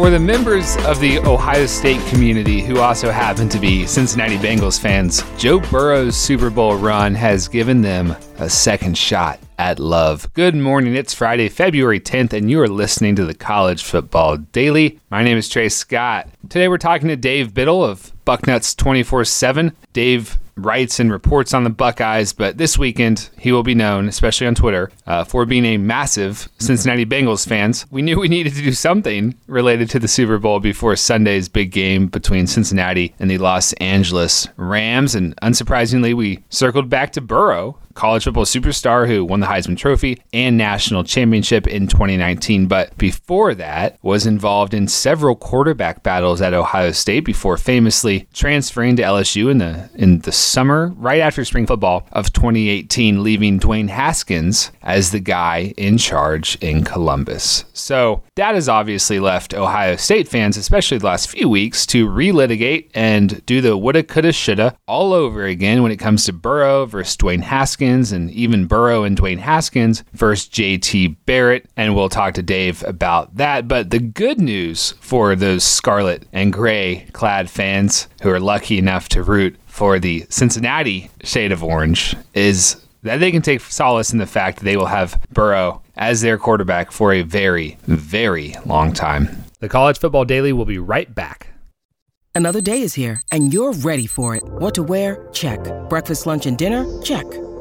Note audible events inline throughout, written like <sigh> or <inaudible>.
For the members of the Ohio State community who also happen to be Cincinnati Bengals fans, Joe Burrow's Super Bowl run has given them a second shot at love. Good morning. It's Friday, February 10th, and you are listening to the College Football Daily. My name is Trey Scott. Today we're talking to Dave Biddle of Bucknuts 24 7. Dave writes and reports on the Buckeyes, but this weekend he will be known, especially on Twitter, uh, for being a massive Cincinnati Bengals fans. We knew we needed to do something related to the Super Bowl before Sunday's big game between Cincinnati and the Los Angeles Rams, and unsurprisingly, we circled back to Burrow, college football superstar who won the Heisman Trophy and national championship in 2019. But before that, was involved in several quarterback battles at Ohio State before famously transferring to LSU in the in the summer right after spring football of 2018, leaving Dwayne Haskins as the guy in charge in Columbus. So that has obviously left Ohio State fans, especially the last few weeks, to relitigate and do the woulda, coulda, shoulda all over again when it comes to Burrow versus Dwayne Haskins and even Burrow and Dwayne Haskins versus JT Barrett. And we'll talk to Dave about that. But the good news for those scarlet and gray clad fans who are lucky enough to root for the Cincinnati shade of orange is that they can take solace in the fact that they will have Burrow as their quarterback for a very, very long time. The College Football Daily will be right back. Another day is here, and you're ready for it. What to wear? Check. Breakfast, lunch, and dinner? Check.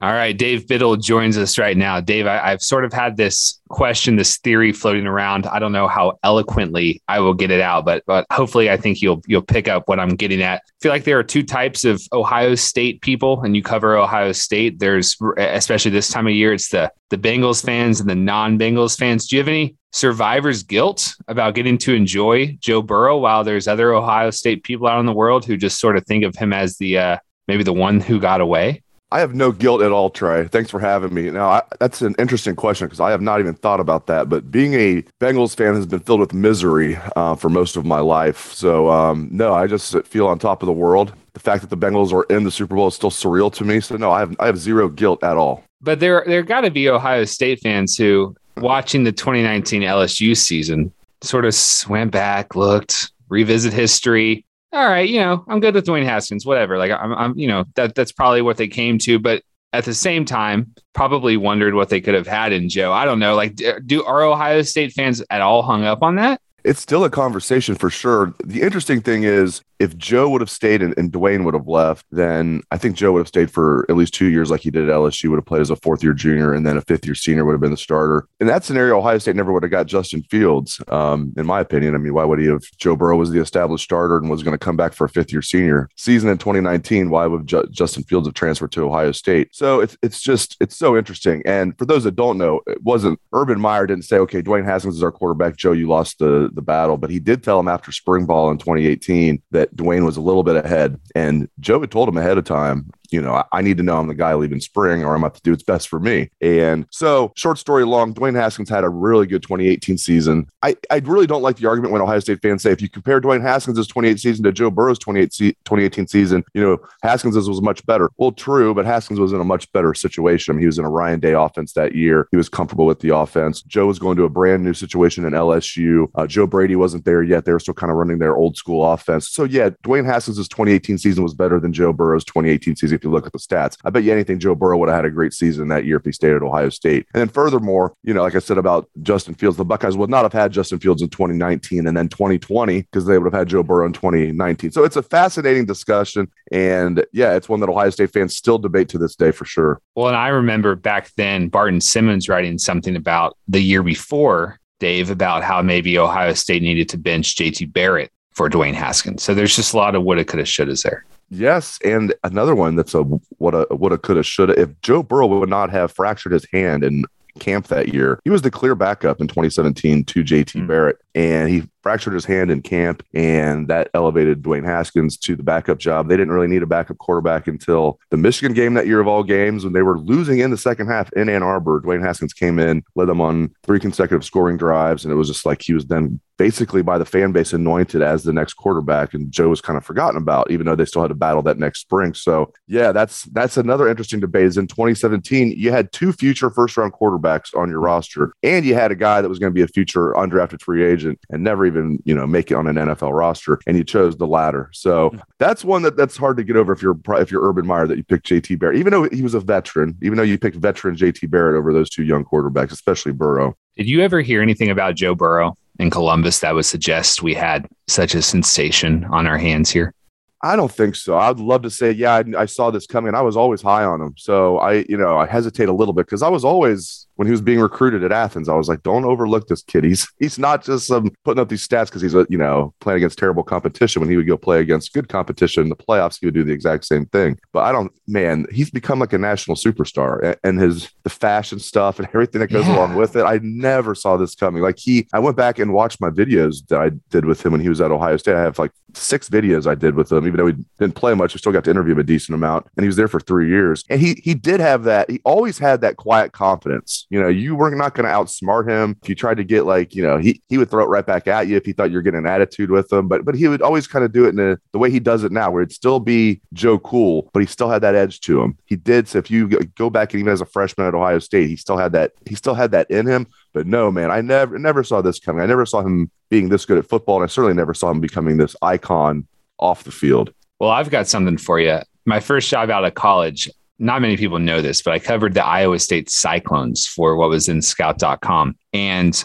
All right, Dave Biddle joins us right now. Dave, I, have sort of had this question, this theory floating around. I don't know how eloquently I will get it out, but but hopefully, I think you'll you'll pick up what I'm getting at. I feel like there are two types of Ohio State people, and you cover Ohio State. There's especially this time of year, it's the the Bengals fans and the non-Bengals fans. Do you have any survivor's guilt about getting to enjoy Joe Burrow while there's other Ohio State people out in the world who just sort of think of him as the uh, maybe the one who got away? I have no guilt at all, Trey. Thanks for having me. Now, I, that's an interesting question because I have not even thought about that. But being a Bengals fan has been filled with misery uh, for most of my life. So, um, no, I just feel on top of the world. The fact that the Bengals are in the Super Bowl is still surreal to me. So, no, I have I have zero guilt at all. But there there got to be Ohio State fans who, watching the 2019 LSU season, sort of went back, looked, revisit history, all right, you know, I'm good with Dwayne Haskins, whatever. Like I'm, I'm, you know, that that's probably what they came to, but at the same time, probably wondered what they could have had in Joe. I don't know. Like, do are Ohio State fans at all hung up on that? It's still a conversation for sure. The interesting thing is, if Joe would have stayed and, and Dwayne would have left, then I think Joe would have stayed for at least two years, like he did at LSU. Would have played as a fourth year junior, and then a fifth year senior would have been the starter. In that scenario, Ohio State never would have got Justin Fields. Um, in my opinion, I mean, why would he have? Joe Burrow was the established starter and was going to come back for a fifth year senior season in 2019. Why would Ju- Justin Fields have transferred to Ohio State? So it's it's just it's so interesting. And for those that don't know, it wasn't Urban Meyer didn't say, okay, Dwayne Haskins is our quarterback. Joe, you lost the the battle, but he did tell him after spring ball in 2018 that Dwayne was a little bit ahead. And Joe had told him ahead of time, you know, I, need to know I'm the guy leaving spring or I'm about to do what's best for me. And so, short story long, Dwayne Haskins had a really good 2018 season. I, I really don't like the argument when Ohio State fans say if you compare Dwayne Haskins' 28 season to Joe Burrow's 28 se- 2018 season, you know, Haskins was much better. Well, true, but Haskins was in a much better situation. He was in a Ryan Day offense that year. He was comfortable with the offense. Joe was going to a brand new situation in LSU. Uh, Joe Brady wasn't there yet. They were still kind of running their old school offense. So, yeah, Dwayne Haskins' 2018 season was better than Joe Burrow's 2018 season if you look at the stats. I bet you anything Joe Burrow would have had a great season that year if he stayed at Ohio State. And then furthermore, you know, like I said about Justin Fields, the Buckeyes would not have had Justin Fields in 2019 and then 2020 because they would have had Joe Burrow in 2019. So it's a fascinating discussion. And yeah, it's one that Ohio State fans still debate to this day for sure. Well, and I remember back then Barton Simmons writing something about the year before, Dave, about how maybe Ohio State needed to bench JT Barrett for Dwayne Haskins. So there's just a lot of woulda, coulda, should shouldas there. Yes, and another one that's a what a what a coulda shoulda. If Joe Burrow would not have fractured his hand in camp that year, he was the clear backup in 2017 to JT mm. Barrett, and he fractured his hand in camp, and that elevated Dwayne Haskins to the backup job. They didn't really need a backup quarterback until the Michigan game that year of all games when they were losing in the second half in Ann Arbor. Dwayne Haskins came in, led them on three consecutive scoring drives, and it was just like he was then basically by the fan base anointed as the next quarterback and Joe was kind of forgotten about even though they still had to battle that next spring so yeah that's that's another interesting debate is in 2017 you had two future first round quarterbacks on your roster and you had a guy that was going to be a future undrafted free agent and never even you know make it on an NFL roster and you chose the latter so that's one that that's hard to get over if you're if you're Urban Meyer that you picked JT Barrett even though he was a veteran even though you picked veteran JT Barrett over those two young quarterbacks especially Burrow did you ever hear anything about Joe Burrow in Columbus that would suggest we had such a sensation on our hands here? I don't think so. I'd love to say, yeah, I, I saw this coming. I was always high on him. So I, you know, I hesitate a little bit because I was always when he was being recruited at Athens, I was like, don't overlook this kid. He's he's not just um, putting up these stats because he's a, you know playing against terrible competition. When he would go play against good competition in the playoffs, he would do the exact same thing. But I don't, man, he's become like a national superstar, and his the fashion stuff and everything that goes yeah. along with it. I never saw this coming. Like he, I went back and watched my videos that I did with him when he was at Ohio State. I have like six videos I did with him, even though he didn't play much. We still got to interview him a decent amount, and he was there for three years. And he he did have that. He always had that quiet confidence. You know, you were not going to outsmart him. If you tried to get like, you know, he he would throw it right back at you if he thought you're getting an attitude with him. But but he would always kind of do it in a, the way he does it now, where it'd still be Joe Cool, but he still had that edge to him. He did. So if you go back and even as a freshman at Ohio State, he still had that. He still had that in him. But no, man, I never never saw this coming. I never saw him being this good at football, and I certainly never saw him becoming this icon off the field. Well, I've got something for you. My first job out of college, not many people know this, but I covered the Iowa State Cyclones for what was in scout.com. And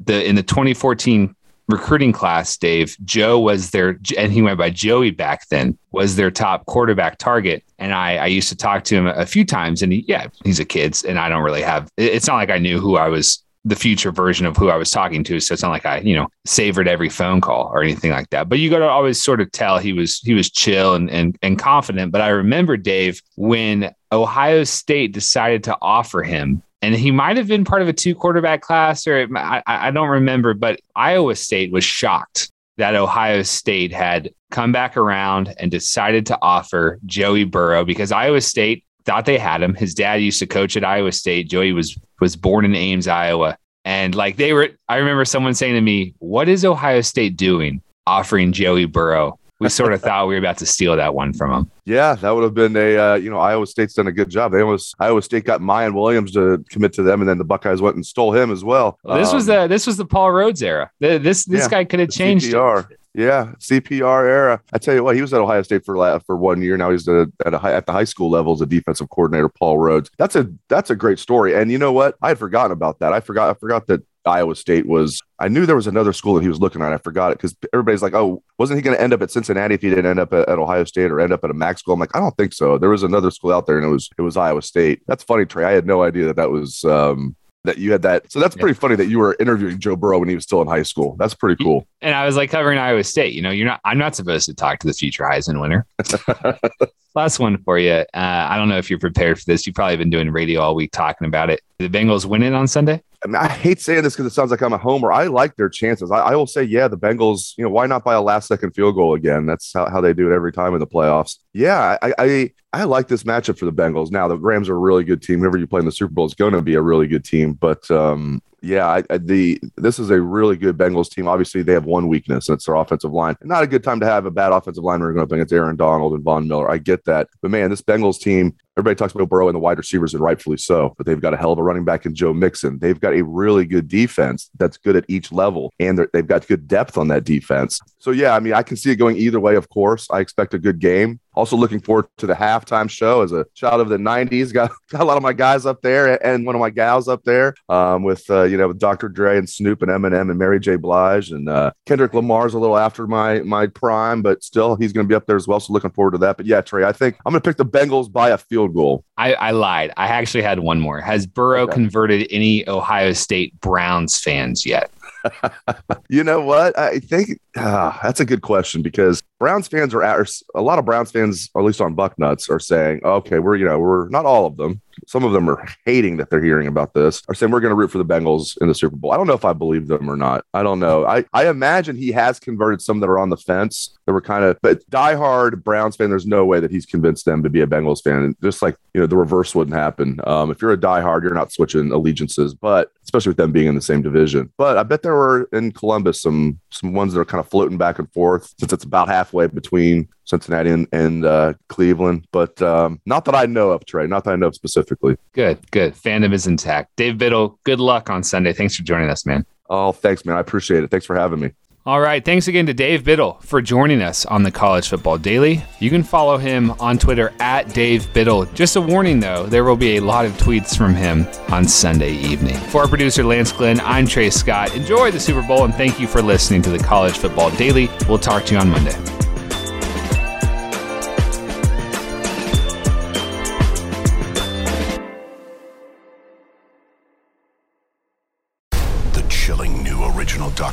the in the 2014 recruiting class, Dave, Joe was their, and he went by Joey back then, was their top quarterback target. And I, I used to talk to him a few times, and he, yeah, he's a kid, and I don't really have, it's not like I knew who I was the future version of who I was talking to. So it's not like I, you know, savored every phone call or anything like that. But you got to always sort of tell he was he was chill and, and and confident. But I remember Dave when Ohio State decided to offer him. And he might have been part of a two quarterback class, or it, I, I don't remember. But Iowa State was shocked that Ohio State had come back around and decided to offer Joey Burrow because Iowa State thought they had him. His dad used to coach at Iowa State. Joey was was born in Ames, Iowa. And like they were, I remember someone saying to me, What is Ohio State doing offering Joey Burrow? We sort of <laughs> thought we were about to steal that one from him. Yeah, that would have been a, uh, you know, Iowa State's done a good job. They almost, Iowa State got Miyan Williams to commit to them, and then the Buckeyes went and stole him as well. well this um, was the, this was the Paul Rhoads era. This, this yeah, guy could have changed. Yeah, CPR era. I tell you what, he was at Ohio State for for one year. Now he's at, a high, at the high school level as a defensive coordinator. Paul Rhoads. That's a that's a great story. And you know what? I had forgotten about that. I forgot. I forgot that Iowa State was. I knew there was another school that he was looking at. I forgot it because everybody's like, "Oh, wasn't he going to end up at Cincinnati if he didn't end up at, at, Ohio State or end up at a MAC school?" I'm like, I don't think so. There was another school out there, and it was it was Iowa State. That's funny, Trey. I had no idea that that was um, that you had that. So that's pretty yeah. funny that you were interviewing Joe Burrow when he was still in high school. That's pretty cool. And I was like covering Iowa State. You know, you're not. I'm not supposed to talk to the future Heisman winner. <laughs> Last one for you. Uh, I don't know if you're prepared for this. You've probably been doing radio all week talking about it. The Bengals win it on Sunday. I, mean, I hate saying this because it sounds like I'm a homer. I like their chances. I, I, will say, yeah, the Bengals. You know, why not buy a last second field goal again? That's how, how they do it every time in the playoffs. Yeah, I, I I like this matchup for the Bengals. Now the Rams are a really good team. Whoever you play in the Super Bowl is going to be a really good team. But um, yeah, I, I, the this is a really good Bengals team. Obviously, they have one weakness, and it's their offensive line. Not a good time to have a bad offensive line you're going up against Aaron Donald and Von Miller. I get that, but man, this Bengals team. Everybody talks about Burrow and the wide receivers, and rightfully so. But they've got a hell of a running back in Joe Mixon. They've got a really good defense that's good at each level, and they've got good depth on that defense. So yeah, I mean, I can see it going either way. Of course, I expect a good game. Also looking forward to the halftime show as a child of the 90s. Got, got a lot of my guys up there and one of my gals up there um, with, uh, you know, with Dr. Dre and Snoop and Eminem and Mary J. Blige. And uh, Kendrick Lamar's a little after my my prime, but still he's going to be up there as well. So looking forward to that. But yeah, Trey, I think I'm going to pick the Bengals by a field goal. I, I lied. I actually had one more. Has Burrow okay. converted any Ohio State Browns fans yet? <laughs> you know what? I think uh, that's a good question because Browns fans are, at, a lot of Browns fans, at least on Bucknuts, are saying, okay, we're, you know, we're not all of them. Some of them are hating that they're hearing about this, are saying we're going to root for the Bengals in the Super Bowl. I don't know if I believe them or not. I don't know. I, I imagine he has converted some that are on the fence that were kind of, but diehard Browns fan, there's no way that he's convinced them to be a Bengals fan. just like, you know, the reverse wouldn't happen. Um, if you're a diehard, you're not switching allegiances, but especially with them being in the same division. But I bet there were in Columbus some some ones that are kind of floating back and forth since it's about halfway between Cincinnati and, and uh, Cleveland. But um, not that I know of, Trey. Not that I know of specifically. Good, good. Fandom is intact. Dave Biddle, good luck on Sunday. Thanks for joining us, man. Oh, thanks, man. I appreciate it. Thanks for having me. All right. Thanks again to Dave Biddle for joining us on the College Football Daily. You can follow him on Twitter at Dave Biddle. Just a warning, though, there will be a lot of tweets from him on Sunday evening. For our producer, Lance Glenn, I'm Trey Scott. Enjoy the Super Bowl and thank you for listening to the College Football Daily. We'll talk to you on Monday.